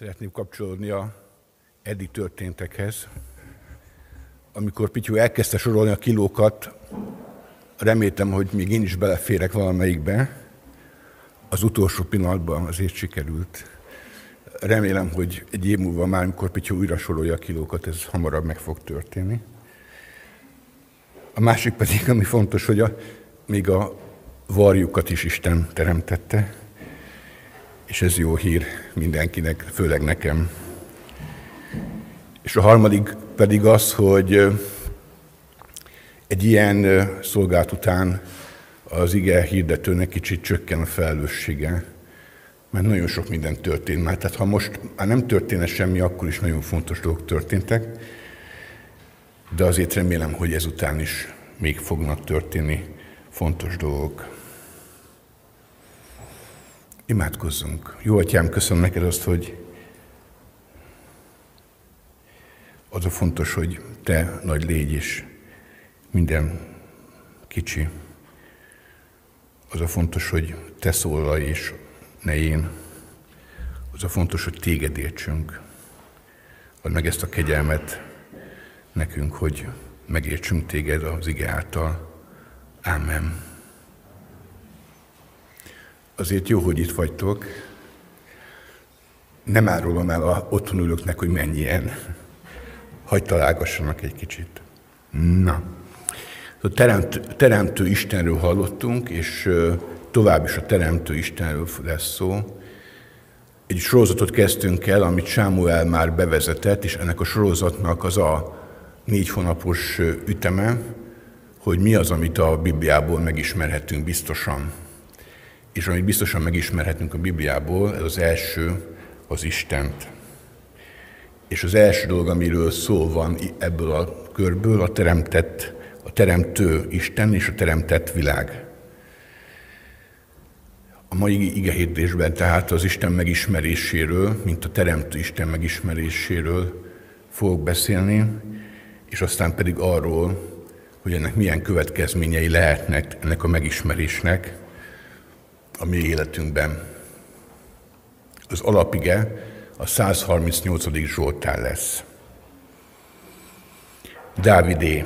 Szeretném kapcsolódni a eddig történtekhez. Amikor Pityu elkezdte sorolni a kilókat, reméltem, hogy még én is beleférek valamelyikbe. Az utolsó pillanatban azért sikerült. Remélem, hogy egy év múlva már, amikor Pityu újra sorolja a kilókat, ez hamarabb meg fog történni. A másik pedig, ami fontos, hogy a, még a varjukat is Isten teremtette, és ez jó hír mindenkinek, főleg nekem. És a harmadik pedig az, hogy egy ilyen szolgált után az ige hirdetőnek kicsit csökken a felelőssége, mert nagyon sok minden történt már. Tehát ha most már nem történne semmi, akkor is nagyon fontos dolgok történtek, de azért remélem, hogy ezután is még fognak történni fontos dolgok. Imádkozzunk. Jó atyám, köszönöm neked azt, hogy az a fontos, hogy te nagy légy is, minden kicsi. Az a fontos, hogy te szólalj és ne én. Az a fontos, hogy téged értsünk. Add meg ezt a kegyelmet nekünk, hogy megértsünk téged az ige által. Amen. Azért jó, hogy itt vagytok. Nem árulom el a otthon ülőknek, hogy mennyien. Hagy találgassanak egy kicsit. Na. A teremt, teremtő Istenről hallottunk, és tovább is a teremtő Istenről lesz szó. Egy sorozatot kezdtünk el, amit Sámuel már bevezetett, és ennek a sorozatnak az a négy hónapos üteme, hogy mi az, amit a Bibliából megismerhetünk biztosan. És amit biztosan megismerhetünk a Bibliából, ez az első, az Istent. És az első dolog, amiről szó van ebből a körből, a teremtett, a teremtő Isten és a teremtett világ. A mai igehirdésben tehát az Isten megismeréséről, mint a teremtő Isten megismeréséről fogok beszélni, és aztán pedig arról, hogy ennek milyen következményei lehetnek ennek a megismerésnek, a mi életünkben. Az alapige a 138. Zsoltár lesz. Dávidé,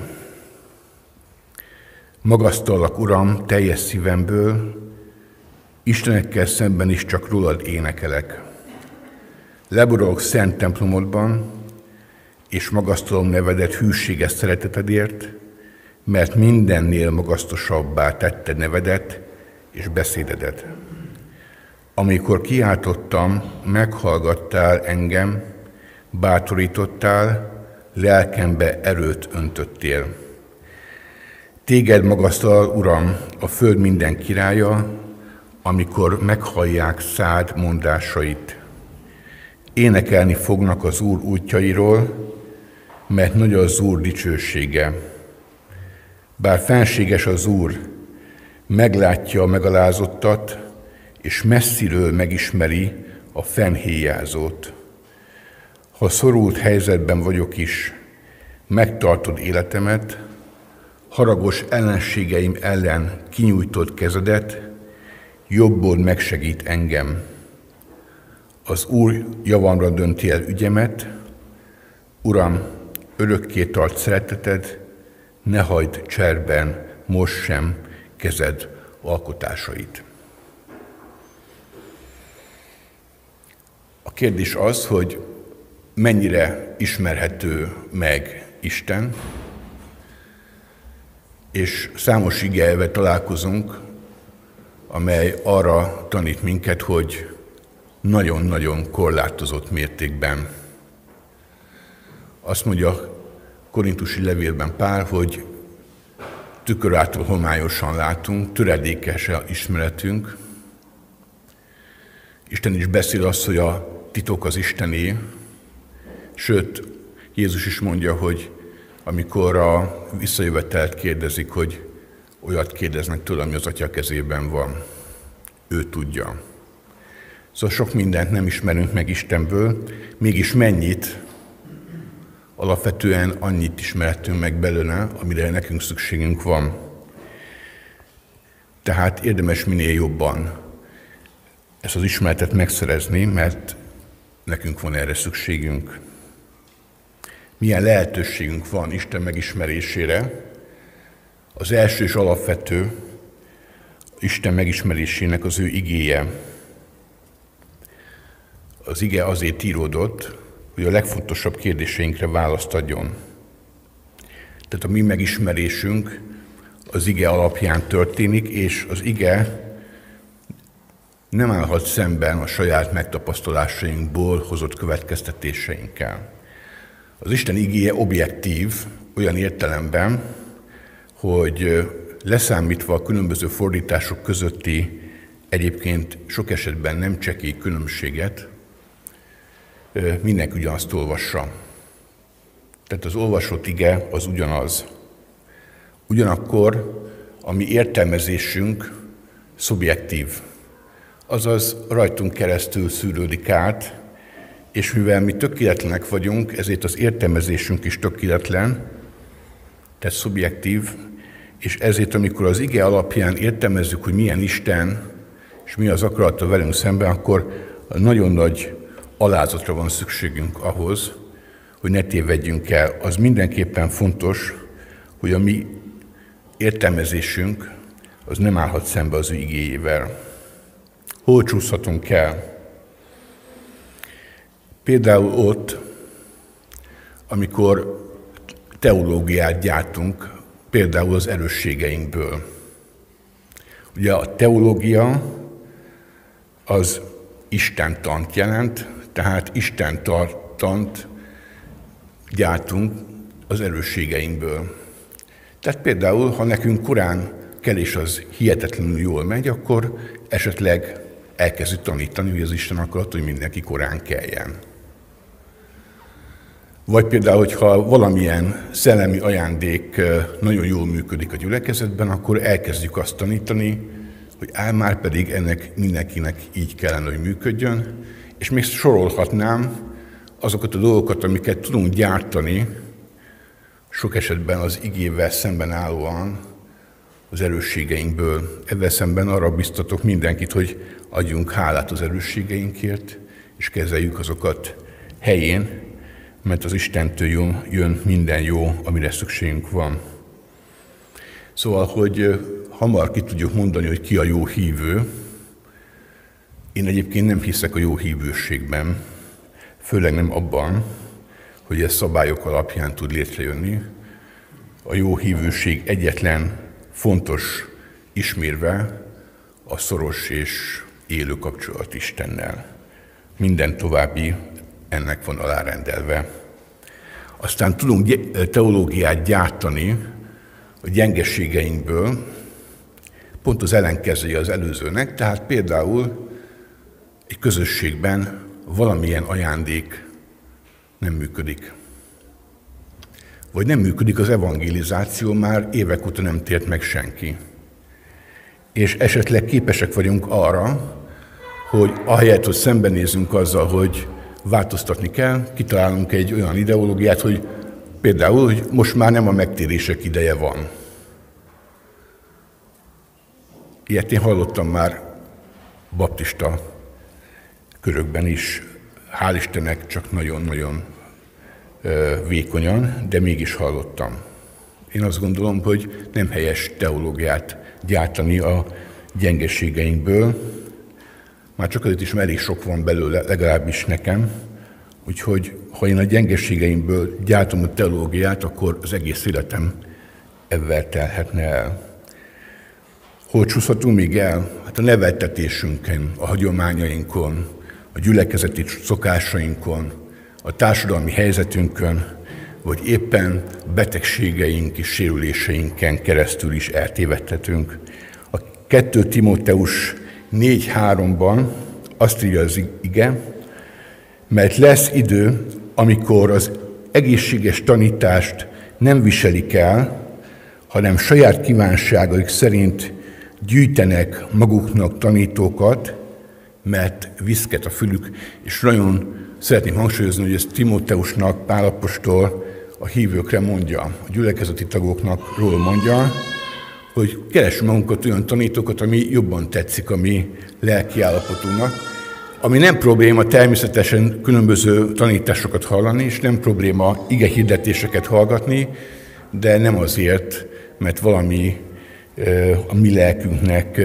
magasztallak, Uram, teljes szívemből, Istenekkel szemben is csak rólad énekelek. Leborolok szent templomodban, és magasztalom nevedet hűséges szeretetedért, mert mindennél magasztosabbá tetted nevedet, és beszédedet. Amikor kiáltottam, meghallgattál engem, bátorítottál, lelkembe erőt öntöttél. Téged magasztal, Uram, a föld minden királya, amikor meghallják szád mondásait. Énekelni fognak az Úr útjairól, mert nagy az Úr dicsősége. Bár fenséges az Úr, meglátja a megalázottat, és messziről megismeri a fennhéjázót. Ha szorult helyzetben vagyok is, megtartod életemet, haragos ellenségeim ellen kinyújtod kezedet, jobbod megsegít engem. Az Úr javamra dönti el ügyemet, Uram, örökké tart szereteted, ne hagyd cserben most sem, kezed alkotásait. A kérdés az, hogy mennyire ismerhető meg Isten, és számos igelve találkozunk, amely arra tanít minket, hogy nagyon-nagyon korlátozott mértékben. Azt mondja a korintusi levélben Pál, hogy tükör által homályosan látunk, töredékes a ismeretünk. Isten is beszél azt, hogy a titok az Istené, sőt, Jézus is mondja, hogy amikor a visszajövetelt kérdezik, hogy olyat kérdeznek tőle, ami az atya kezében van, ő tudja. Szóval sok mindent nem ismerünk meg Istenből, mégis mennyit alapvetően annyit ismertünk meg belőle, amire nekünk szükségünk van. Tehát érdemes minél jobban ezt az ismeretet megszerezni, mert nekünk van erre szükségünk. Milyen lehetőségünk van Isten megismerésére. Az első és alapvető Isten megismerésének az ő igéje. Az ige azért íródott, hogy a legfontosabb kérdéseinkre választ adjon. Tehát a mi megismerésünk az ige alapján történik, és az ige nem állhat szemben a saját megtapasztalásainkból hozott következtetéseinkkel. Az Isten igéje objektív olyan értelemben, hogy leszámítva a különböző fordítások közötti egyébként sok esetben nem csekély különbséget, mindenki ugyanazt olvassa. Tehát az olvasott ige az ugyanaz. Ugyanakkor a mi értelmezésünk szubjektív, azaz rajtunk keresztül szűrődik át, és mivel mi tökéletlenek vagyunk, ezért az értelmezésünk is tökéletlen, tehát szubjektív, és ezért, amikor az ige alapján értelmezzük, hogy milyen Isten, és mi az akarata velünk szemben, akkor nagyon nagy alázatra van szükségünk ahhoz, hogy ne tévedjünk el. Az mindenképpen fontos, hogy a mi értelmezésünk az nem állhat szembe az ő igéjével. Hol csúszhatunk el? Például ott, amikor teológiát gyártunk, például az erősségeinkből. Ugye a teológia az Isten tant jelent, tehát Isten tant gyártunk az erősségeinkből. Tehát például, ha nekünk korán kelés az hihetetlenül jól megy, akkor esetleg elkezdjük tanítani, hogy az Isten akarat, hogy mindenki korán keljen. Vagy például, hogyha valamilyen szellemi ajándék nagyon jól működik a gyülekezetben, akkor elkezdjük azt tanítani, hogy ál már pedig ennek mindenkinek így kellene, hogy működjön, és még sorolhatnám azokat a dolgokat, amiket tudunk gyártani, sok esetben az igével szemben állóan, az erősségeinkből. Ezzel szemben arra biztatok mindenkit, hogy adjunk hálát az erősségeinkért, és kezeljük azokat helyén, mert az Istentől jön, minden jó, amire szükségünk van. Szóval, hogy hamar ki tudjuk mondani, hogy ki a jó hívő. Én egyébként nem hiszek a jó hívőségben, főleg nem abban, hogy ez szabályok alapján tud létrejönni. A jó hívőség egyetlen fontos ismérve a szoros és élő kapcsolat Istennel. Minden további ennek van alárendelve. Aztán tudunk teológiát gyártani a gyengeségeinkből, pont az ellenkezője az előzőnek, tehát például egy közösségben valamilyen ajándék nem működik. Vagy nem működik az evangelizáció, már évek óta nem tért meg senki. És esetleg képesek vagyunk arra, hogy ahelyett, hogy szembenézünk azzal, hogy változtatni kell, kitalálunk egy olyan ideológiát, hogy például, hogy most már nem a megtérések ideje van. Ilyet én hallottam már baptista körökben is, hál' Istennek csak nagyon-nagyon vékonyan, de mégis hallottam. Én azt gondolom, hogy nem helyes teológiát gyártani a gyengeségeinkből, már csak azért is, mert elég sok van belőle, legalábbis nekem, úgyhogy ha én a gyengeségeimből gyártom a teológiát, akkor az egész életem ebben telhetne el. Hol csúszhatunk még el? Hát a neveltetésünkön, a hagyományainkon, a gyülekezeti szokásainkon, a társadalmi helyzetünkön, vagy éppen betegségeink és sérüléseinken keresztül is eltévedhetünk. A 2 Timóteus 4.3-ban azt írja az ige, mert lesz idő, amikor az egészséges tanítást nem viselik el, hanem saját kívánságaik szerint gyűjtenek maguknak tanítókat, mert viszket a fülük, és nagyon szeretném hangsúlyozni, hogy ez Timóteusnak, Pálapostól a hívőkre mondja, a gyülekezeti tagoknak ról mondja, hogy keressünk magunkat olyan tanítókat, ami jobban tetszik a mi lelki állapotunknak. Ami nem probléma természetesen különböző tanításokat hallani, és nem probléma ige hirdetéseket hallgatni, de nem azért, mert valami a mi lelkünknek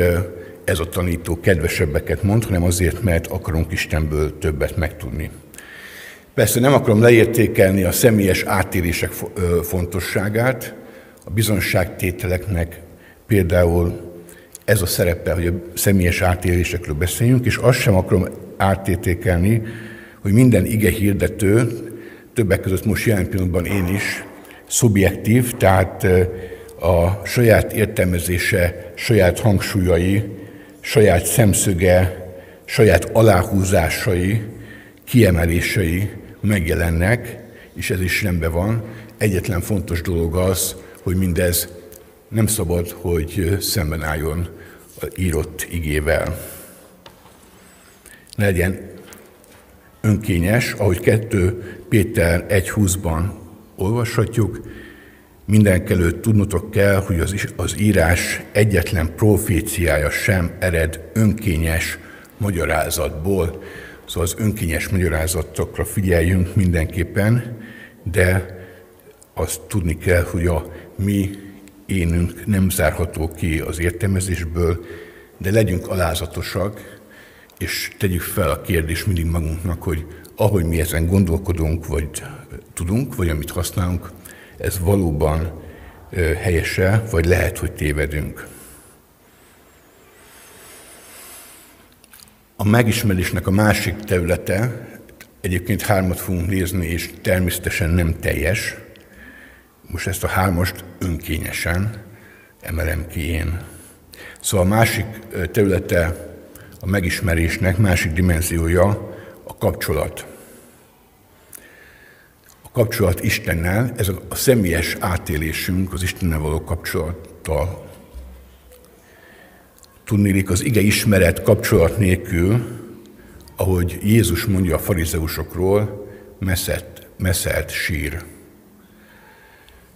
ez a tanító kedvesebbeket mond, hanem azért, mert akarunk Istenből többet megtudni. Persze nem akarom leértékelni a személyes átérések fontosságát, a bizonságtételeknek például ez a szerepe, hogy a személyes átélésekről beszéljünk, és azt sem akarom átértékelni, hogy minden ige hirdető, többek között most jelen pillanatban én is, szubjektív, tehát a saját értelmezése, saját hangsúlyai, saját szemszöge, saját aláhúzásai, kiemelései megjelennek, és ez is rendben van. Egyetlen fontos dolog az, hogy mindez nem szabad, hogy szemben álljon a írott igével. Legyen önkényes, ahogy 2 Péter 1.20-ban olvashatjuk, Mindenkelőtt tudnotok kell, hogy az, az írás egyetlen proféciája sem ered önkényes magyarázatból. Szóval az önkényes magyarázatokra figyeljünk mindenképpen, de azt tudni kell, hogy a mi énünk nem zárható ki az értelmezésből, de legyünk alázatosak, és tegyük fel a kérdést mindig magunknak, hogy ahogy mi ezen gondolkodunk, vagy tudunk, vagy amit használunk, ez valóban helyese, vagy lehet, hogy tévedünk. A megismerésnek a másik területe, egyébként hármat fogunk nézni, és természetesen nem teljes. Most ezt a hármast önkényesen emelem ki én. Szóval a másik területe a megismerésnek, másik dimenziója a kapcsolat kapcsolat Istennel, ez a személyes átélésünk az Istennel való kapcsolattal. Tudnélik, az ige ismeret kapcsolat nélkül, ahogy Jézus mondja a farizeusokról, messzet, messzelt sír.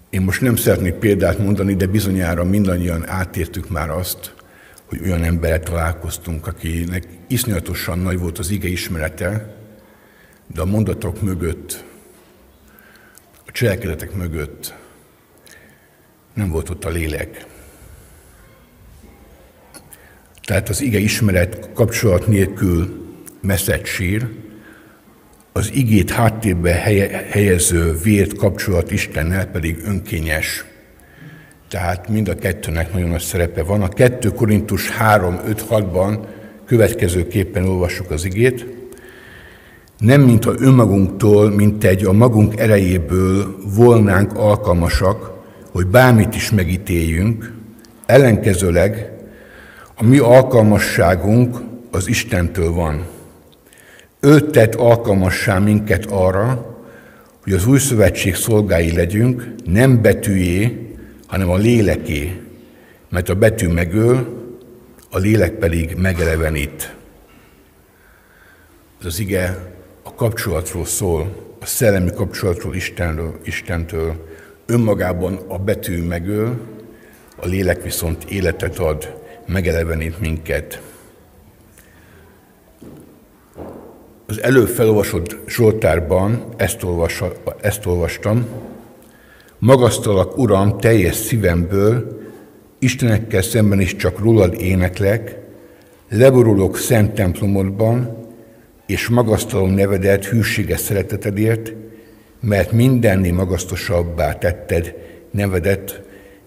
Én most nem szeretnék példát mondani, de bizonyára mindannyian átértük már azt, hogy olyan emberrel találkoztunk, akinek iszonyatosan nagy volt az ige ismerete, de a mondatok mögött cselekedetek mögött nem volt ott a lélek. Tehát az ige ismeret kapcsolat nélkül messzet sír, az igét háttérbe helyező vért kapcsolat Istennel pedig önkényes. Tehát mind a kettőnek nagyon nagy szerepe van. A 2 Korintus 3, 5, 6-ban következőképpen olvassuk az igét nem mintha önmagunktól, mint egy a magunk erejéből volnánk alkalmasak, hogy bármit is megítéljünk, ellenkezőleg a mi alkalmasságunk az Istentől van. Ő tett alkalmassá minket arra, hogy az új szövetség szolgái legyünk, nem betűjé, hanem a léleké, mert a betű megöl, a lélek pedig megelevenít. Ez az ige kapcsolatról szól, a szellemi kapcsolatról Istenről, Istentől. Önmagában a betű megöl, a lélek viszont életet ad, megelevenít minket. Az előbb felolvasott Zsoltárban ezt, olvas, ezt olvastam. Magasztalak, Uram, teljes szívemből, Istenekkel szemben is csak rólad éneklek, leborulok szent templomodban, és magasztalom nevedet hűséges szeretetedért, mert mindenni magasztosabbá tetted nevedet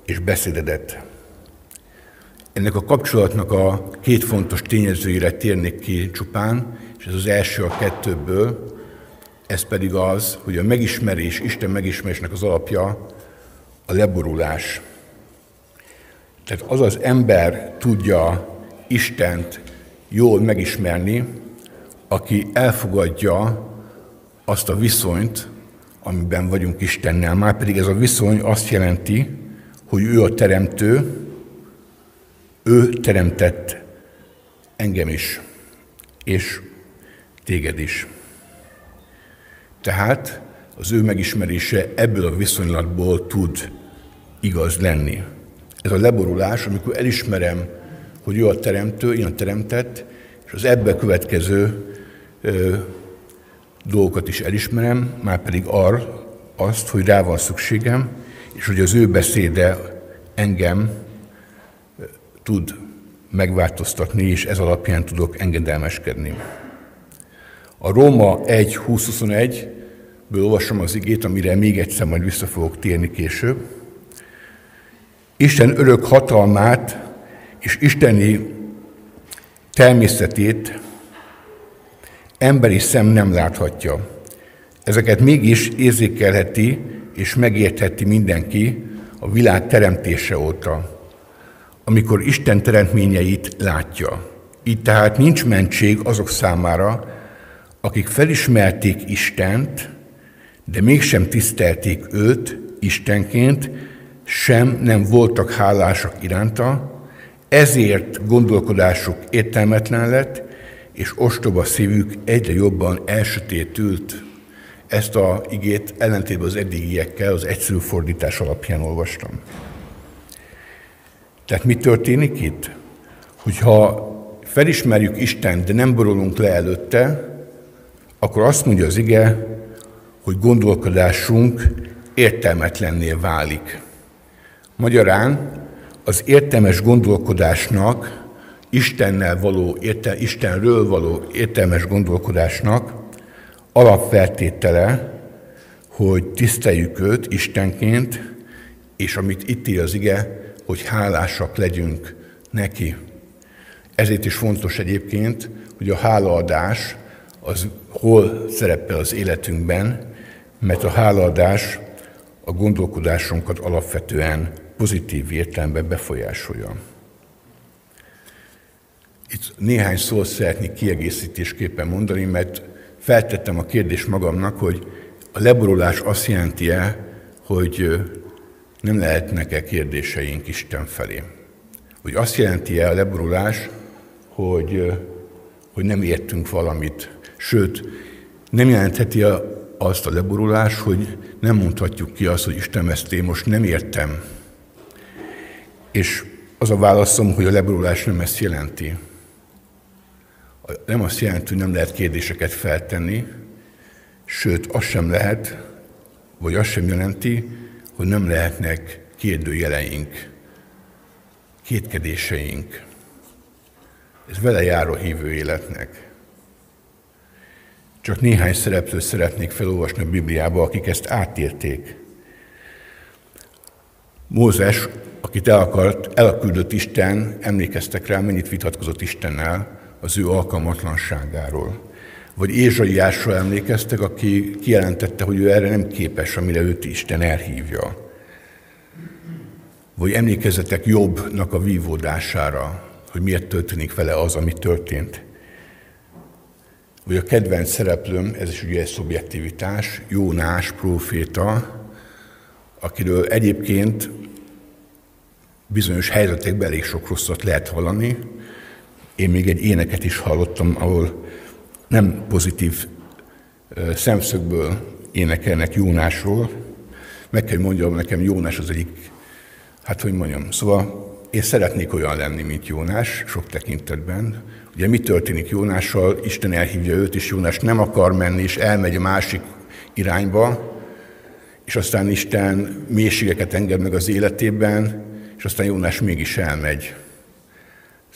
és beszédedet. Ennek a kapcsolatnak a két fontos tényezőire térnék ki csupán, és ez az első a kettőből, ez pedig az, hogy a megismerés, Isten megismerésnek az alapja a leborulás. Tehát az az ember tudja Istent jól megismerni, aki elfogadja azt a viszonyt, amiben vagyunk Istennel. Már pedig ez a viszony azt jelenti, hogy ő a teremtő, ő teremtett engem is, és téged is. Tehát az ő megismerése ebből a viszonylatból tud igaz lenni. Ez a leborulás, amikor elismerem, hogy ő a teremtő, én a teremtett, és az ebbe következő ö, dolgokat is elismerem, már pedig ar, azt, hogy rá van szükségem, és hogy az ő beszéde engem tud megváltoztatni, és ez alapján tudok engedelmeskedni. A Róma 1.20.21-ből olvasom az igét, amire még egyszer majd vissza fogok térni később. Isten örök hatalmát és isteni természetét emberi szem nem láthatja. Ezeket mégis érzékelheti és megértheti mindenki a világ teremtése óta, amikor Isten teremtményeit látja. Így tehát nincs mentség azok számára, akik felismerték Istent, de mégsem tisztelték őt Istenként, sem nem voltak hálásak iránta, ezért gondolkodásuk értelmetlen lett, és ostoba szívük egyre jobban elsötétült. Ezt a igét ellentétben az eddigiekkel az egyszerű fordítás alapján olvastam. Tehát mi történik itt? Hogyha felismerjük Isten, de nem borulunk le előtte, akkor azt mondja az ige, hogy gondolkodásunk értelmetlenné válik. Magyarán az értelmes gondolkodásnak, Istennel való, érte, Istenről való értelmes gondolkodásnak alapfeltétele, hogy tiszteljük őt Istenként, és amit itt ír az ige, hogy hálásak legyünk neki. Ezért is fontos egyébként, hogy a hálaadás az hol szerepel az életünkben, mert a hálaadás a gondolkodásunkat alapvetően pozitív értelemben befolyásolja. Néhány szót szeretnék kiegészítésképpen mondani, mert feltettem a kérdést magamnak, hogy a leborulás azt jelenti-e, hogy nem lehetnek-e kérdéseink Isten felé? Hogy azt jelenti-e a leborulás, hogy, hogy nem értünk valamit, Sőt, nem jelentheti azt a leborulás, hogy nem mondhatjuk ki azt, hogy Isten, ezt én most nem értem. És az a válaszom, hogy a leborulás nem ezt jelenti. Nem azt jelenti, hogy nem lehet kérdéseket feltenni, sőt, az sem lehet, vagy azt sem jelenti, hogy nem lehetnek kérdőjeleink, kétkedéseink. Ez vele járó hívő életnek. Csak néhány szereplőt szeretnék felolvasni a Bibliába, akik ezt átérték. Mózes, akit el akart, elküldött Isten, emlékeztek rá, mennyit vitatkozott Istennel az ő alkalmatlanságáról. Vagy Ézsaiásra emlékeztek, aki kijelentette, hogy ő erre nem képes, amire őt Isten elhívja. Vagy emlékezzetek Jobbnak a vívódására, hogy miért történik vele az, ami történt vagy a kedvenc szereplőm, ez is ugye egy szubjektivitás, Jónás próféta, akiről egyébként bizonyos helyzetekben elég sok rosszat lehet hallani. Én még egy éneket is hallottam, ahol nem pozitív szemszögből énekelnek Jónásról. Meg kell mondjam, nekem Jónás az egyik, hát hogy mondjam, szóval én szeretnék olyan lenni, mint Jónás, sok tekintetben, Ugye mi történik Jónással? Isten elhívja őt, és Jónás nem akar menni, és elmegy a másik irányba, és aztán Isten mélységeket enged meg az életében, és aztán Jónás mégis elmegy.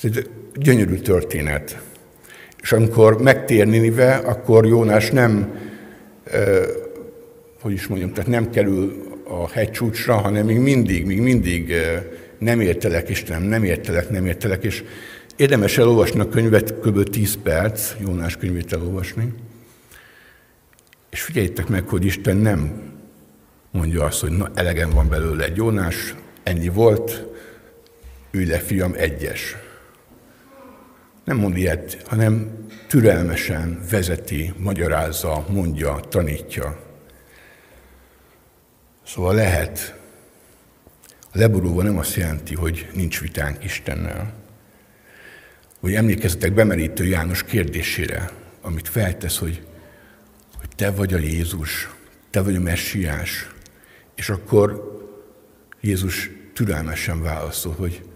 Ez egy gyönyörű történet. És amikor megtér Ninive, akkor Jónás nem, eh, hogy is mondjam, tehát nem kerül a hegycsúcsra, hanem még mindig, még mindig eh, nem értelek, Istenem, nem értelek, nem értelek, és Érdemes elolvasni a könyvet, kb. 10 perc, Jónás könyvét elolvasni, és figyeljétek meg, hogy Isten nem mondja azt, hogy na, elegem van belőle Jónás, ennyi volt, ülj le, fiam, egyes. Nem mond ilyet, hanem türelmesen vezeti, magyarázza, mondja, tanítja. Szóval lehet. A leborulva nem azt jelenti, hogy nincs vitánk Istennel, hogy emlékezzetek bemerítő János kérdésére, amit feltesz, hogy, hogy te vagy a Jézus, te vagy a messiás. És akkor Jézus türelmesen válaszol, hogy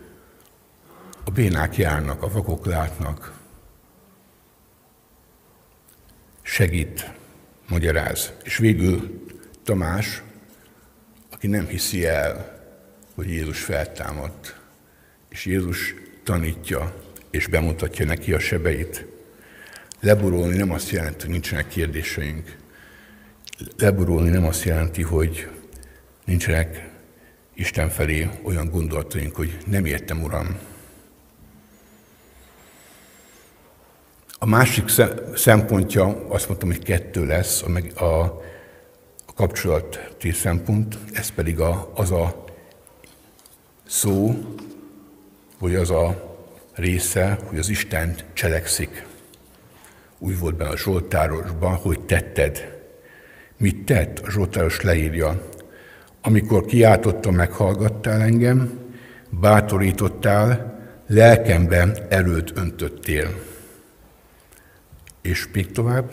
a bénák járnak, a vakok látnak. segít, magyaráz. És végül Tamás, aki nem hiszi el, hogy Jézus feltámadt, és Jézus tanítja, és bemutatja neki a sebeit. Leburulni nem azt jelenti, hogy nincsenek kérdéseink. Leburulni nem azt jelenti, hogy nincsenek Isten felé olyan gondolataink, hogy nem értem, Uram. A másik szempontja, azt mondtam, hogy kettő lesz, a, a, a kapcsolati szempont, ez pedig a, az a szó, vagy az a része, hogy az Isten cselekszik. Úgy volt benne a Zsoltárosban, hogy tetted. Mit tett? A Zsoltáros leírja. Amikor kiáltottam, meghallgattál engem, bátorítottál, lelkemben erőt öntöttél. És még tovább,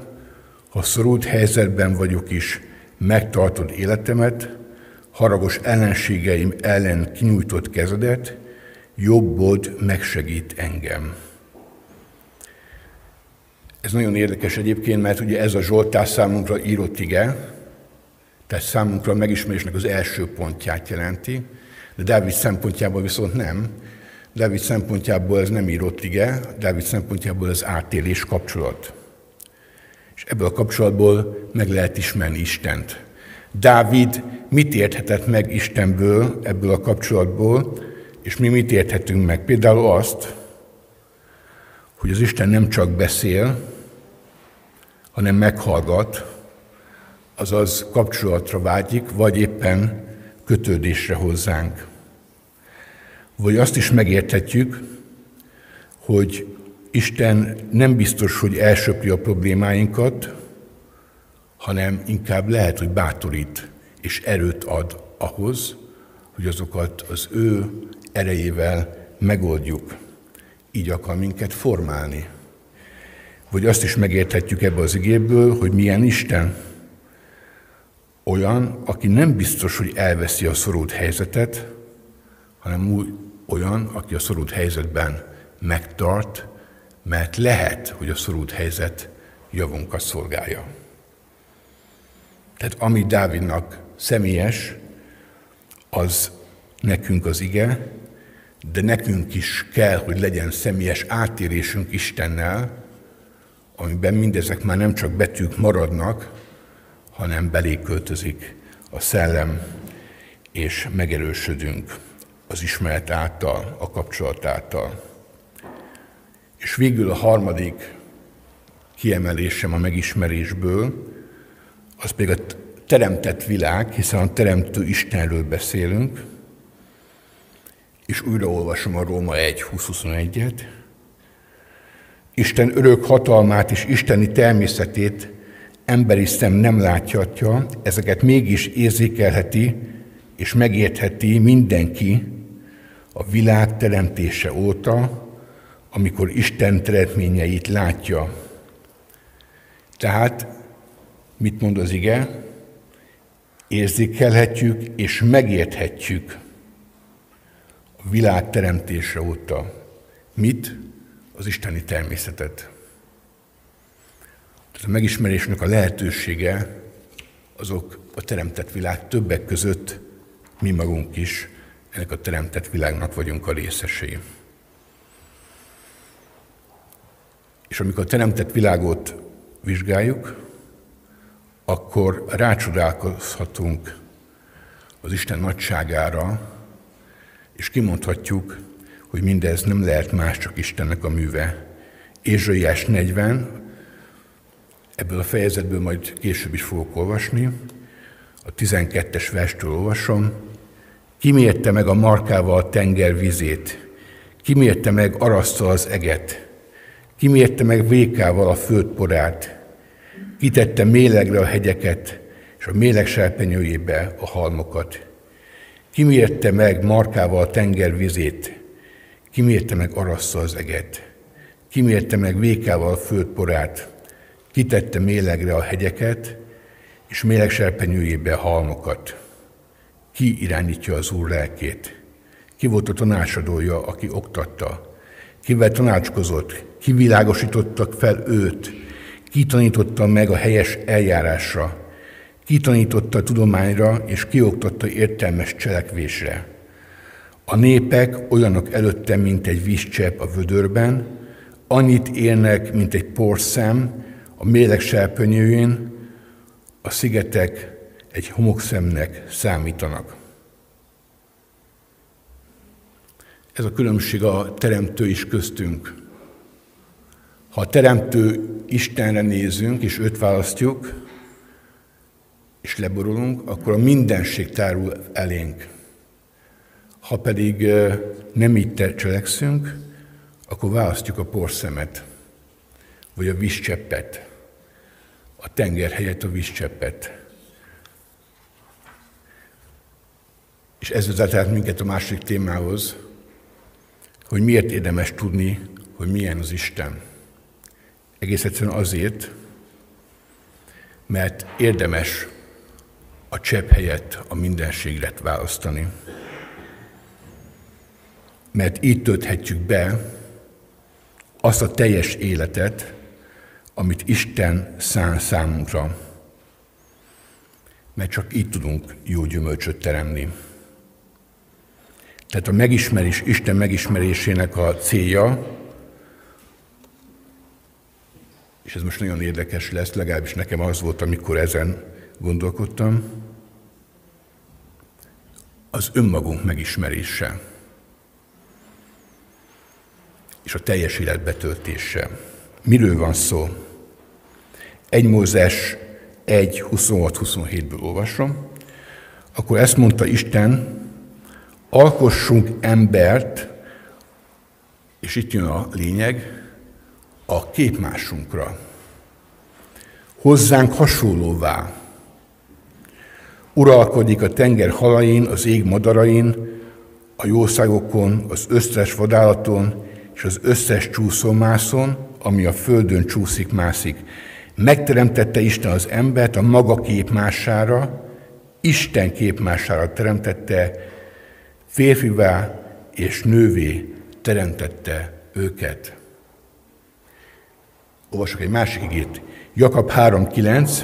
ha szorult helyzetben vagyok is, megtartod életemet, haragos ellenségeim ellen kinyújtott kezedet, jobbod megsegít engem. Ez nagyon érdekes egyébként, mert ugye ez a Zsoltár számunkra írott ige, tehát számunkra a megismerésnek az első pontját jelenti, de Dávid szempontjából viszont nem. Dávid szempontjából ez nem írott ige, Dávid szempontjából ez átélés kapcsolat. És ebből a kapcsolatból meg lehet ismerni Istent. Dávid mit érthetett meg Istenből, ebből a kapcsolatból, és mi mit érthetünk meg? Például azt, hogy az Isten nem csak beszél, hanem meghallgat, azaz kapcsolatra vágyik, vagy éppen kötődésre hozzánk. Vagy azt is megérthetjük, hogy Isten nem biztos, hogy elsöpri a problémáinkat, hanem inkább lehet, hogy bátorít és erőt ad ahhoz, hogy azokat az ő erejével megoldjuk. Így akar minket formálni. Vagy azt is megérthetjük ebbe az igéből, hogy milyen Isten. Olyan, aki nem biztos, hogy elveszi a szorult helyzetet, hanem úgy olyan, aki a szorult helyzetben megtart, mert lehet, hogy a szorult helyzet javunkat szolgálja. Tehát ami Dávidnak személyes, az nekünk az ige, de nekünk is kell, hogy legyen személyes átérésünk Istennel, amiben mindezek már nem csak betűk maradnak, hanem belé költözik a szellem, és megerősödünk az ismeret által, a kapcsolat által. És végül a harmadik kiemelésem a megismerésből, az pedig a teremtett világ, hiszen a teremtő Istenről beszélünk, és újraolvasom a Róma 1.20.21-et. Isten örök hatalmát és isteni természetét emberi szem nem láthatja, ezeket mégis érzékelheti és megértheti mindenki a világ teremtése óta, amikor Isten teremtményeit látja. Tehát, mit mond az ige? Érzékelhetjük és megérthetjük a világ teremtése óta. Mit? Az isteni természetet. Tehát a megismerésnek a lehetősége azok a teremtett világ többek között mi magunk is ennek a teremtett világnak vagyunk a részesei. És amikor a teremtett világot vizsgáljuk, akkor rácsodálkozhatunk az Isten nagyságára, és kimondhatjuk, hogy mindez nem lehet más, csak Istennek a műve. Ézsaiás 40, ebből a fejezetből majd később is fogok olvasni, a 12-es verstől olvasom, kimérte meg a markával a tenger vizét, kimérte meg arasztal az eget, kimérte meg vékával a földporát, kitette mélegre a hegyeket, és a méleg serpenyőjébe a halmokat. Kimérte meg markával a tenger vizét, kimérte meg arassza az eget, kimérte meg vékával a földporát, kitette mélegre a hegyeket, és méleg serpenyőjébe a halmokat. Ki irányítja az Úr lelkét? Ki volt a tanácsadója, aki oktatta? Kivel tanácskozott? Ki világosítottak fel őt? kitanította meg a helyes eljárásra, kitanította tudományra és kioktatta értelmes cselekvésre. A népek olyanok előtte, mint egy vízcsepp a vödörben, annyit érnek, mint egy porszem a mélek serpenyőjén, a szigetek egy homokszemnek számítanak. Ez a különbség a teremtő is köztünk. Ha a teremtő Istenre nézünk, és őt választjuk, és leborulunk, akkor a mindenség tárul elénk. Ha pedig nem így cselekszünk, akkor választjuk a porszemet, vagy a vízcseppet, a tenger helyett a vízcseppet. És ez vezet minket a másik témához, hogy miért érdemes tudni, hogy milyen az Isten. Egész egyszerűen azért, mert érdemes a csepp helyett a mindenségre választani. Mert így tölthetjük be azt a teljes életet, amit Isten szán számunkra. Mert csak így tudunk jó gyümölcsöt teremni. Tehát a megismerés, Isten megismerésének a célja, és ez most nagyon érdekes lesz, legalábbis nekem az volt, amikor ezen gondolkodtam, az önmagunk megismerése és a teljes élet betöltése. Miről van szó? Egy Mózes 1, 26-27-ből olvasom. Akkor ezt mondta Isten, alkossunk embert, és itt jön a lényeg, a képmásunkra. Hozzánk hasonlóvá. Uralkodik a tenger halain, az ég madarain, a jószágokon, az összes vadállaton, és az összes csúszómászon, ami a földön csúszik-mászik. Megteremtette Isten az embert a maga képmására, Isten képmására teremtette, férfivá és nővé teremtette őket. Olvasok egy másik igét. Jakab 3.9.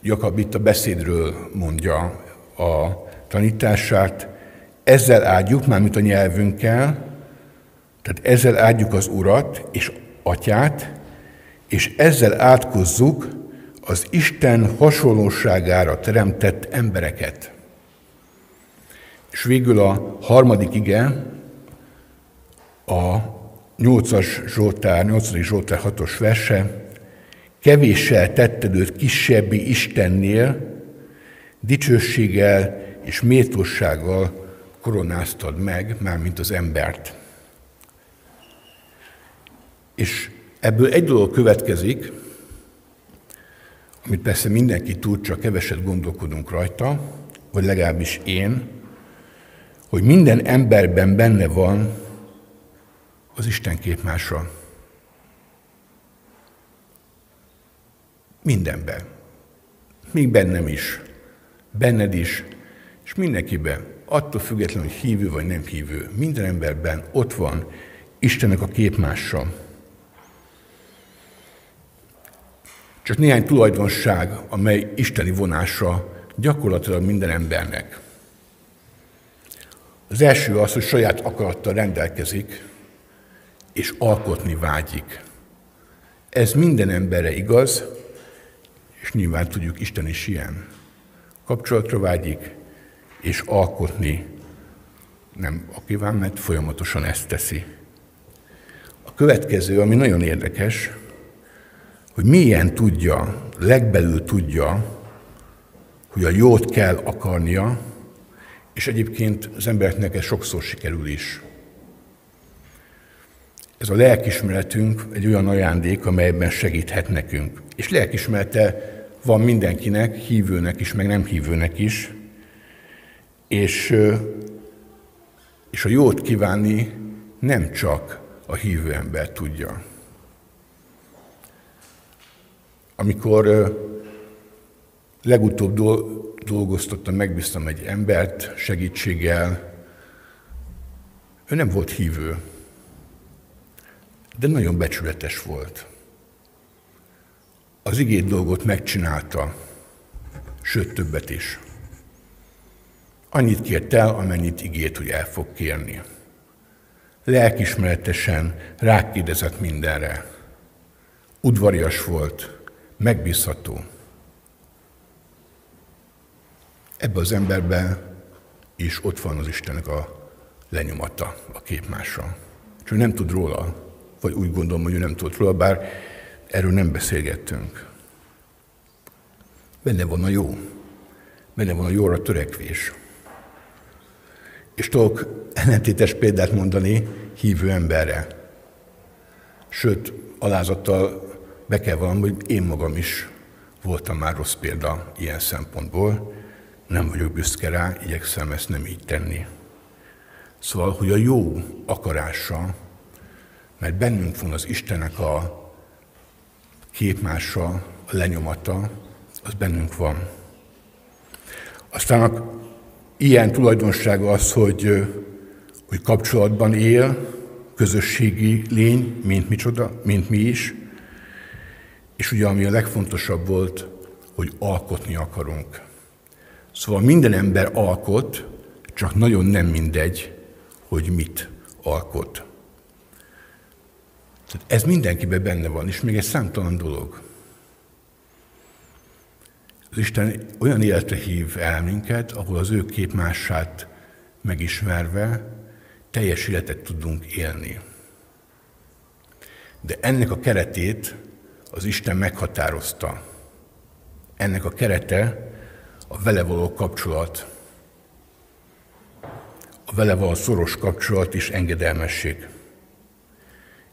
Jakab itt a beszédről mondja a tanítását. Ezzel áldjuk, mármint a nyelvünkkel, tehát ezzel áldjuk az Urat és Atyát, és ezzel átkozzuk az Isten hasonlóságára teremtett embereket. És végül a harmadik ige, a 8-as Zsoltár, 8. Zsoltár 6-os verse, kevéssel tetted őt kisebbi Istennél, dicsőséggel és méltósággal koronáztad meg, mármint az embert. És ebből egy dolog következik, amit persze mindenki tud, csak keveset gondolkodunk rajta, vagy legalábbis én, hogy minden emberben benne van az Isten képmása. Mindenben. Még bennem is. Benned is. És mindenkiben. Attól függetlenül, hogy hívő vagy nem hívő. Minden emberben ott van Istennek a képmása. Csak néhány tulajdonság, amely isteni vonása gyakorlatilag minden embernek. Az első az, hogy saját akarattal rendelkezik, és alkotni vágyik. Ez minden emberre igaz, és nyilván tudjuk, Isten is ilyen. Kapcsolatra vágyik, és alkotni nem akíván, mert folyamatosan ezt teszi. A következő, ami nagyon érdekes, hogy milyen tudja, legbelül tudja, hogy a jót kell akarnia, és egyébként az embereknek ez sokszor sikerül is. Ez a lelkismeretünk egy olyan ajándék, amelyben segíthet nekünk. És lelkismerete van mindenkinek, hívőnek is, meg nem hívőnek is. És, és a jót kívánni nem csak a hívő ember tudja. Amikor legutóbb dolgoztattam, megbíztam egy embert segítséggel, ő nem volt hívő, de nagyon becsületes volt. az igét dolgot megcsinálta, sőt többet is. Annyit kért el, amennyit ígért, hogy el fog kérni. Lelkismeretesen rákérdezett mindenre. Udvarias volt, megbízható. Ebbe az emberben is ott van az Istennek a lenyomata, a képmása. Csak nem tud róla, vagy úgy gondolom, hogy ő nem tud róla, bár erről nem beszélgettünk. Benne van a jó. Benne van a jóra törekvés. És tudok ellentétes példát mondani hívő emberre. Sőt, alázattal be kell vallanom, hogy én magam is voltam már rossz példa ilyen szempontból. Nem vagyok büszke rá, igyekszem ezt nem így tenni. Szóval, hogy a jó akarása, mert bennünk van az Istennek a képmása, a lenyomata, az bennünk van. Aztán a, ilyen tulajdonsága az, hogy, hogy kapcsolatban él, közösségi lény, mint micsoda, mint mi is, és ugye ami a legfontosabb volt, hogy alkotni akarunk. Szóval minden ember alkot, csak nagyon nem mindegy, hogy mit alkot. Tehát ez mindenkiben benne van, és még egy számtalan dolog. Az Isten olyan életre hív el minket, ahol az ő képmását megismerve teljes életet tudunk élni. De ennek a keretét az Isten meghatározta. Ennek a kerete a vele való kapcsolat, a vele való szoros kapcsolat és engedelmesség.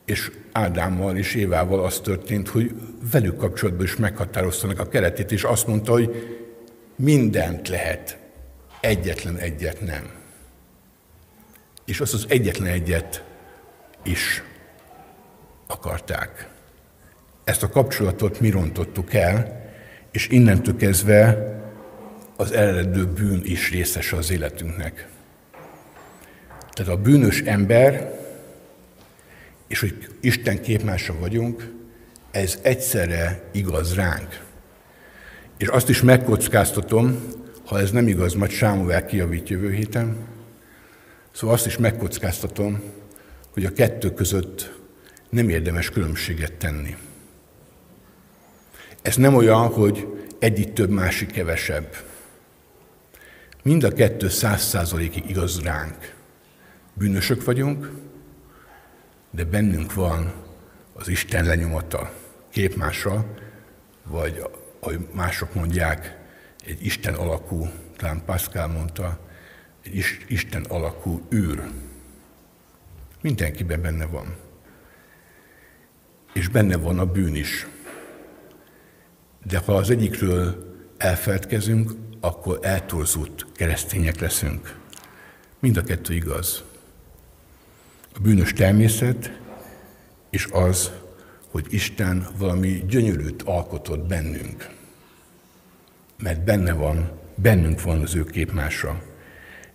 És Ádámmal és Évával az történt, hogy velük kapcsolatban is meghatároztanak a keretét, és azt mondta, hogy mindent lehet, egyetlen egyet nem. És azt az egyetlen egyet is akarták. Ezt a kapcsolatot mi rontottuk el, és innentől kezdve az eredő bűn is részese az életünknek. Tehát a bűnös ember, és hogy Isten képmása vagyunk, ez egyszerre igaz ránk. És azt is megkockáztatom, ha ez nem igaz, majd Sámuel kijavít jövő héten, szóval azt is megkockáztatom, hogy a kettő között nem érdemes különbséget tenni. Ez nem olyan, hogy egyik több, másik kevesebb. Mind a kettő száz százalékig igaz ránk. Bűnösök vagyunk, de bennünk van az Isten lenyomata, képmása, vagy ahogy mások mondják, egy Isten alakú, talán Pascal mondta, egy Isten alakú űr. Mindenkiben benne van. És benne van a bűn is. De ha az egyikről elfeledkezünk, akkor eltorzult keresztények leszünk. Mind a kettő igaz. A bűnös természet, és az, hogy Isten valami gyönyörűt alkotott bennünk. Mert benne van, bennünk van az ő képmása.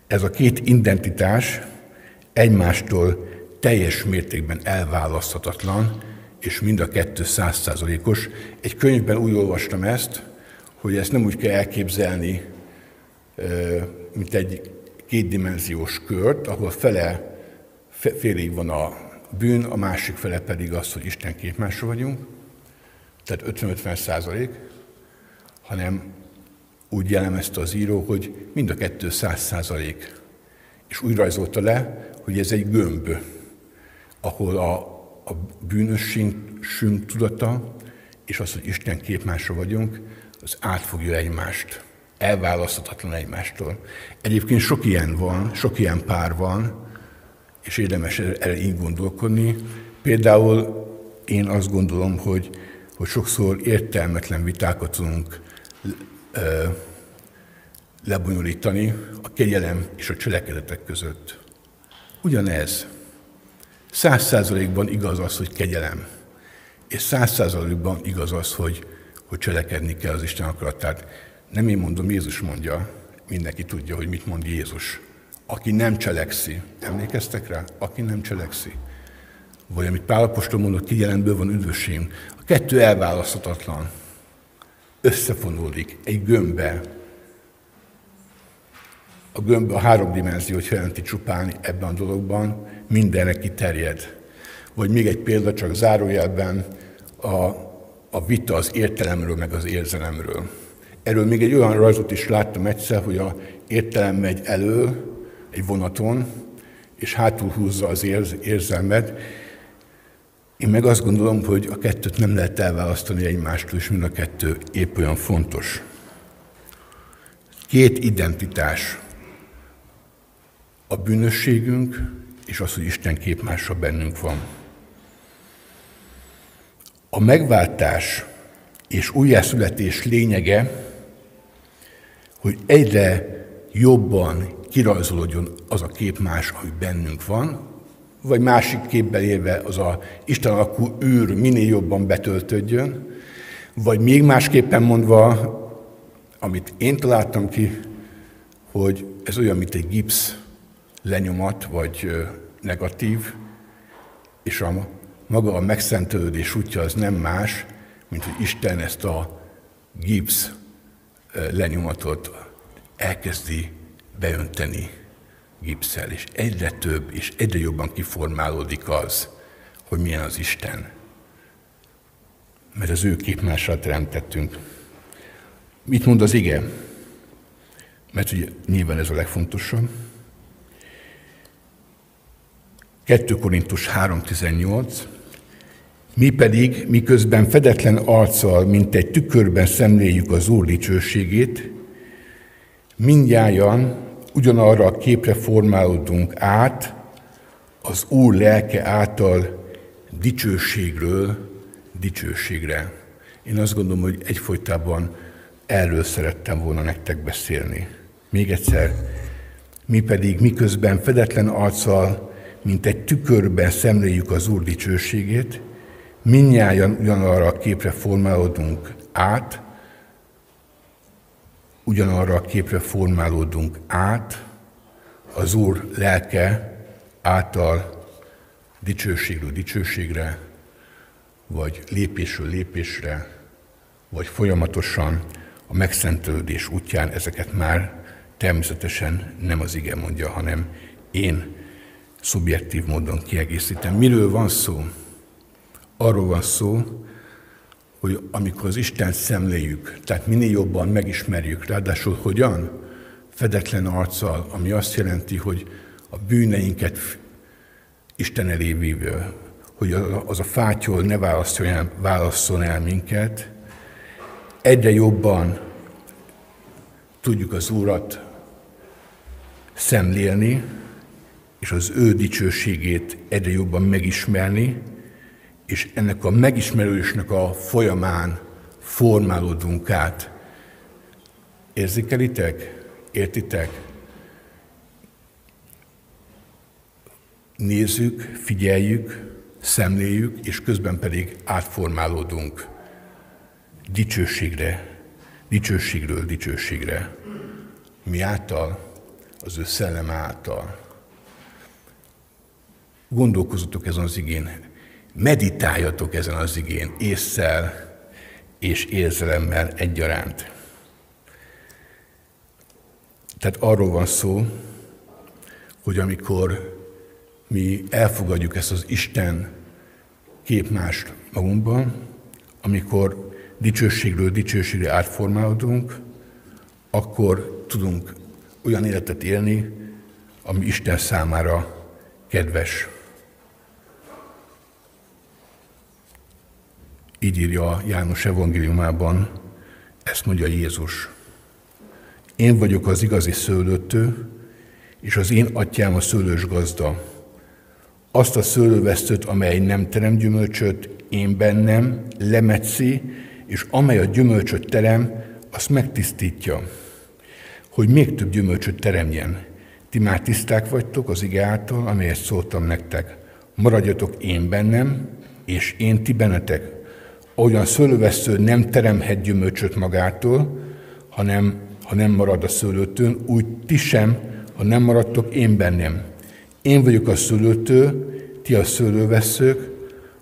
Ez a két identitás egymástól teljes mértékben elválaszthatatlan, és mind a kettő százszázalékos. Egy könyvben úgy olvastam ezt, hogy ezt nem úgy kell elképzelni, mint egy kétdimenziós kört, ahol fele, félig van a bűn, a másik fele pedig az, hogy Isten képmásra vagyunk, tehát 50-50 százalék, hanem úgy jellemezte az író, hogy mind a kettő száz százalék. És úgy rajzolta le, hogy ez egy gömb, ahol a, a bűnösségünk tudata, és az, hogy Isten képmásra vagyunk, az átfogja egymást, elválaszthatatlan egymástól. Egyébként sok ilyen van, sok ilyen pár van, és érdemes erre így gondolkodni. Például én azt gondolom, hogy, hogy sokszor értelmetlen vitákat tudunk ö, lebonyolítani a kegyelem és a cselekedetek között. Ugyanez. Száz százalékban igaz az, hogy kegyelem, és száz százalékban igaz az, hogy hogy cselekedni kell az Isten akaratát. Nem én mondom, Jézus mondja, mindenki tudja, hogy mit mond Jézus. Aki nem cselekszi, emlékeztek rá? Aki nem cselekszi. Vagy amit Pál Apostol mondott, kijelentből van üdvösségünk. A kettő elválaszthatatlan. összefonódik egy gömbbe. A gömb a három dimenziót jelenti csupán ebben a dologban, mindenre kiterjed. Vagy még egy példa, csak zárójelben a, a vita az értelemről, meg az érzelemről. Erről még egy olyan rajzot is láttam egyszer, hogy a értelem megy elő egy vonaton, és hátul húzza az érz, érzelmet. Én meg azt gondolom, hogy a kettőt nem lehet elválasztani egymástól, és mind a kettő épp olyan fontos. Két identitás. A bűnösségünk, és az, hogy Isten képmása bennünk van. A megváltás és újjászületés lényege, hogy egyre jobban kirajzolódjon az a képmás, ami bennünk van, vagy másik képben élve az a Isten alakú űr minél jobban betöltődjön, vagy még másképpen mondva, amit én találtam ki, hogy ez olyan, mint egy gipsz lenyomat, vagy negatív, és a maga a megszentelődés útja az nem más, mint hogy Isten ezt a gipsz lenyomatot elkezdi beönteni gipszel, és egyre több és egyre jobban kiformálódik az, hogy milyen az Isten. Mert az ő képmásra teremtettünk. Mit mond az ige? Mert ugye nyilván ez a legfontosabb. 2 Korintus 3.18 Mi pedig, miközben fedetlen arccal, mint egy tükörben szemléljük az Úr dicsőségét, mindjájan ugyanarra a képre formálódunk át, az Úr lelke által dicsőségről dicsőségre. Én azt gondolom, hogy egyfolytában erről szerettem volna nektek beszélni. Még egyszer, mi pedig miközben fedetlen arccal, mint egy tükörben szemléljük az Úr dicsőségét, minnyáján ugyanarra a képre formálódunk át, ugyanarra a képre formálódunk át, az Úr lelke által dicsőségről dicsőségre, vagy lépésről lépésre, vagy folyamatosan a megszentelődés útján ezeket már természetesen nem az ige mondja, hanem én szubjektív módon kiegészítem. Miről van szó? Arról van szó, hogy amikor az Isten szemléljük, tehát minél jobban megismerjük, ráadásul hogyan? Fedetlen arccal, ami azt jelenti, hogy a bűneinket Isten elé vívő, hogy az a fátyol ne válaszol el, válasszon el minket, egyre jobban tudjuk az Úrat szemlélni, és az ő dicsőségét egyre jobban megismerni, és ennek a megismerősnek a folyamán formálódunk át. Érzékelitek? Értitek? Nézzük, figyeljük, szemléljük, és közben pedig átformálódunk dicsőségre, dicsőségről dicsőségre. Mi által? Az ő szellem által. Gondolkozatok ezen az igén, meditáljatok ezen az igén észszel és érzelemmel egyaránt. Tehát arról van szó, hogy amikor mi elfogadjuk ezt az Isten képmást magunkban, amikor dicsőségről dicsőségre átformálódunk, akkor tudunk olyan életet élni, ami Isten számára kedves. Így írja János evangéliumában, ezt mondja Jézus. Én vagyok az igazi szőlőtő, és az én atyám a szőlős gazda. Azt a szőlővesztőt, amely nem terem gyümölcsöt, én bennem, lemetszi, és amely a gyümölcsöt terem, azt megtisztítja, hogy még több gyümölcsöt teremjen. Ti már tiszták vagytok az ige által, amelyet szóltam nektek. Maradjatok én bennem, és én ti bennetek. Olyan szőlővesző nem teremhet gyümölcsöt magától, hanem ha nem marad a szőlőtőn, úgy ti sem, ha nem maradtok én bennem. Én vagyok a szőlőtő, ti a szőlőveszők,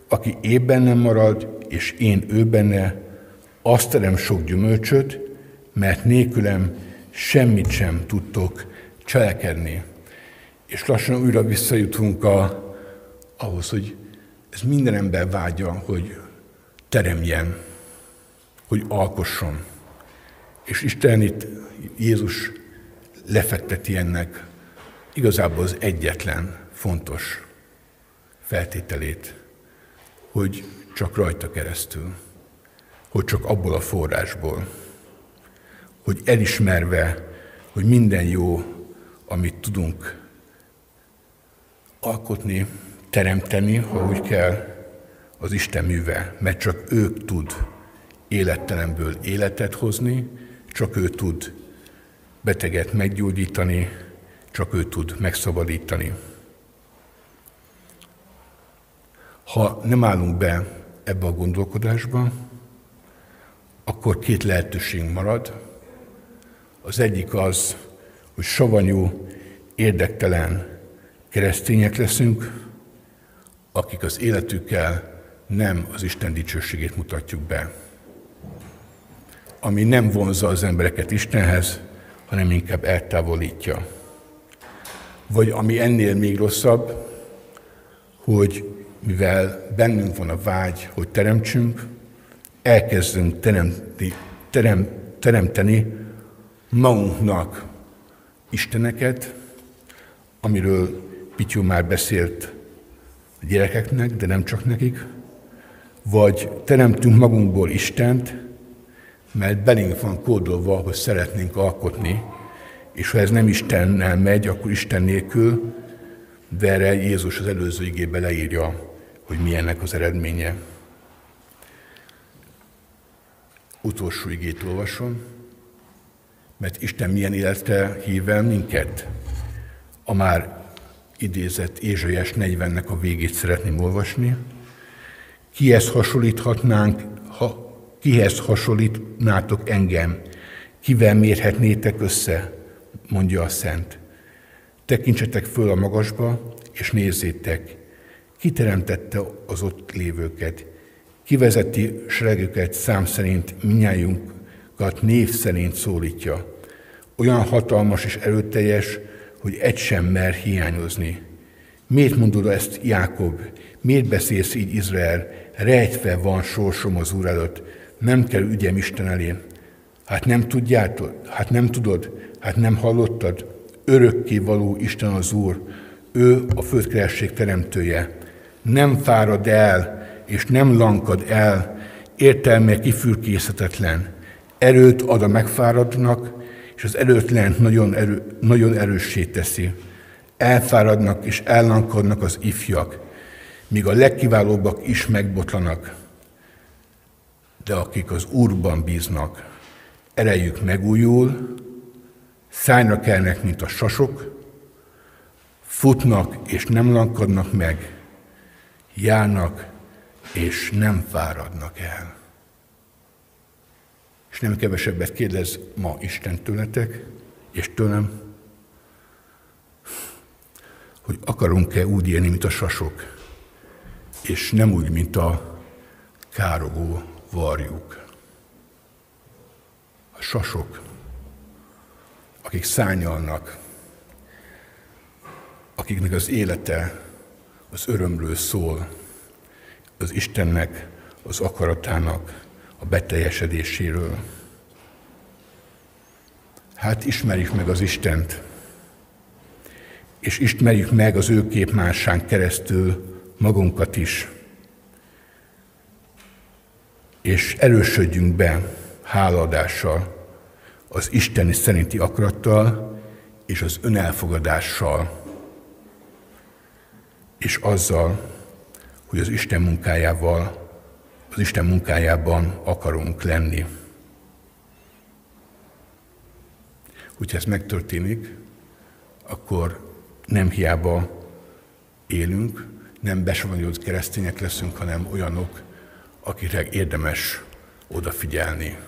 aki én bennem marad, és én ő benne, azt terem sok gyümölcsöt, mert nélkülem semmit sem tudtok cselekedni. És lassan újra visszajutunk a, ahhoz, hogy ez minden ember vágya, hogy teremjen, hogy alkosson. És Isten itt, Jézus lefekteti ennek igazából az egyetlen fontos feltételét, hogy csak rajta keresztül, hogy csak abból a forrásból, hogy elismerve, hogy minden jó, amit tudunk alkotni, teremteni, ha úgy kell, az Isten műve, mert csak ő tud élettelemből életet hozni, csak ő tud beteget meggyógyítani, csak ő tud megszabadítani. Ha nem állunk be ebbe a gondolkodásba, akkor két lehetőség marad. Az egyik az, hogy savanyú, érdektelen keresztények leszünk, akik az életükkel nem az Isten dicsőségét mutatjuk be. Ami nem vonza az embereket Istenhez, hanem inkább eltávolítja. Vagy ami ennél még rosszabb, hogy mivel bennünk van a vágy, hogy teremtsünk, elkezdünk teremti, terem, teremteni magunknak isteneket, amiről Pityó már beszélt a gyerekeknek, de nem csak nekik, vagy teremtünk magunkból Istent, mert belénk van kódolva, hogy szeretnénk alkotni, és ha ez nem Istennel megy, akkor Isten nélkül, de erre Jézus az előző igébe leírja, hogy milyennek az eredménye. Utolsó igét olvasom, mert Isten milyen életre hív el minket. A már idézett Ézsaiás 40-nek a végét szeretném olvasni. Kihez hasonlíthatnánk, ha, kihez hasonlítnátok engem, kivel mérhetnétek össze, mondja a Szent. Tekintsetek föl a magasba, és nézzétek, ki teremtette az ott lévőket, ki vezeti seregüket szám szerint minnyájunkat név szerint szólítja. Olyan hatalmas és erőteljes, hogy egy sem mer hiányozni. Miért mondod ezt, Jákob? Miért beszélsz így, Izrael? Rejtve van sorsom az Úr előtt, nem kell ügyem Isten elé. Hát nem tudjátok? Hát nem tudod? Hát nem hallottad? Örökké való Isten az Úr, ő a földkeresség teremtője. Nem fárad el, és nem lankad el, értelme kifürkészhetetlen. Erőt ad a megfáradnak, és az erőtlen nagyon, erő, nagyon erőssé teszi. Elfáradnak és ellankodnak az ifjak, míg a legkiválóbbak is megbotlanak. De akik az Úrban bíznak, erejük megújul, szányra kelnek, mint a sasok, futnak és nem lankadnak meg, járnak és nem fáradnak el és nem kevesebbet kérdez ma Isten tőletek, és tőlem, hogy akarunk-e úgy élni, mint a sasok, és nem úgy, mint a károgó varjuk. A sasok, akik szányalnak, akiknek az élete az örömről szól, az Istennek, az akaratának, a beteljesedéséről. Hát ismerjük meg az Istent, és ismerjük meg az ő képmásán keresztül magunkat is, és erősödjünk be háladással, az Isteni szerinti akarattal és az önelfogadással, és azzal, hogy az Isten munkájával az Isten munkájában akarunk lenni. Hogyha ez megtörténik, akkor nem hiába élünk, nem besavanyodott keresztények leszünk, hanem olyanok, akire érdemes odafigyelni.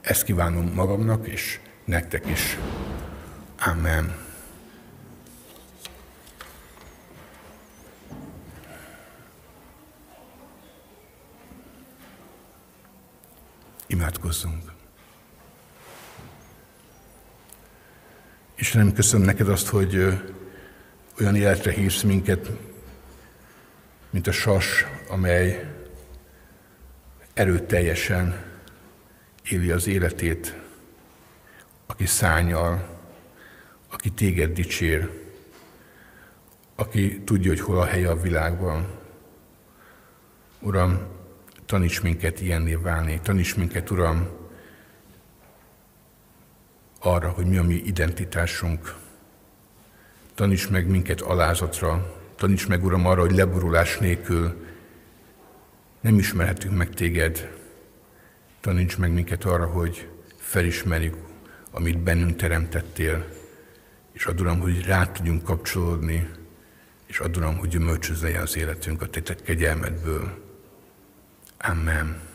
Ezt kívánom magamnak és nektek is. Amen. Imádkozzunk. Istenem, köszönöm neked azt, hogy olyan életre hívsz minket, mint a sas, amely erőteljesen éli az életét, aki szányal, aki téged dicsér, aki tudja, hogy hol a helye a világban. Uram, taníts minket ilyenné válni, taníts minket, Uram, arra, hogy mi a mi identitásunk. Taníts meg minket alázatra, taníts meg, Uram, arra, hogy leborulás nélkül nem ismerhetünk meg téged. Taníts meg minket arra, hogy felismerjük, amit bennünk teremtettél, és add, Uram, hogy rá tudjunk kapcsolódni, és add, Uram, hogy gyümölcsözzelje az életünk a te kegyelmedből. Amen.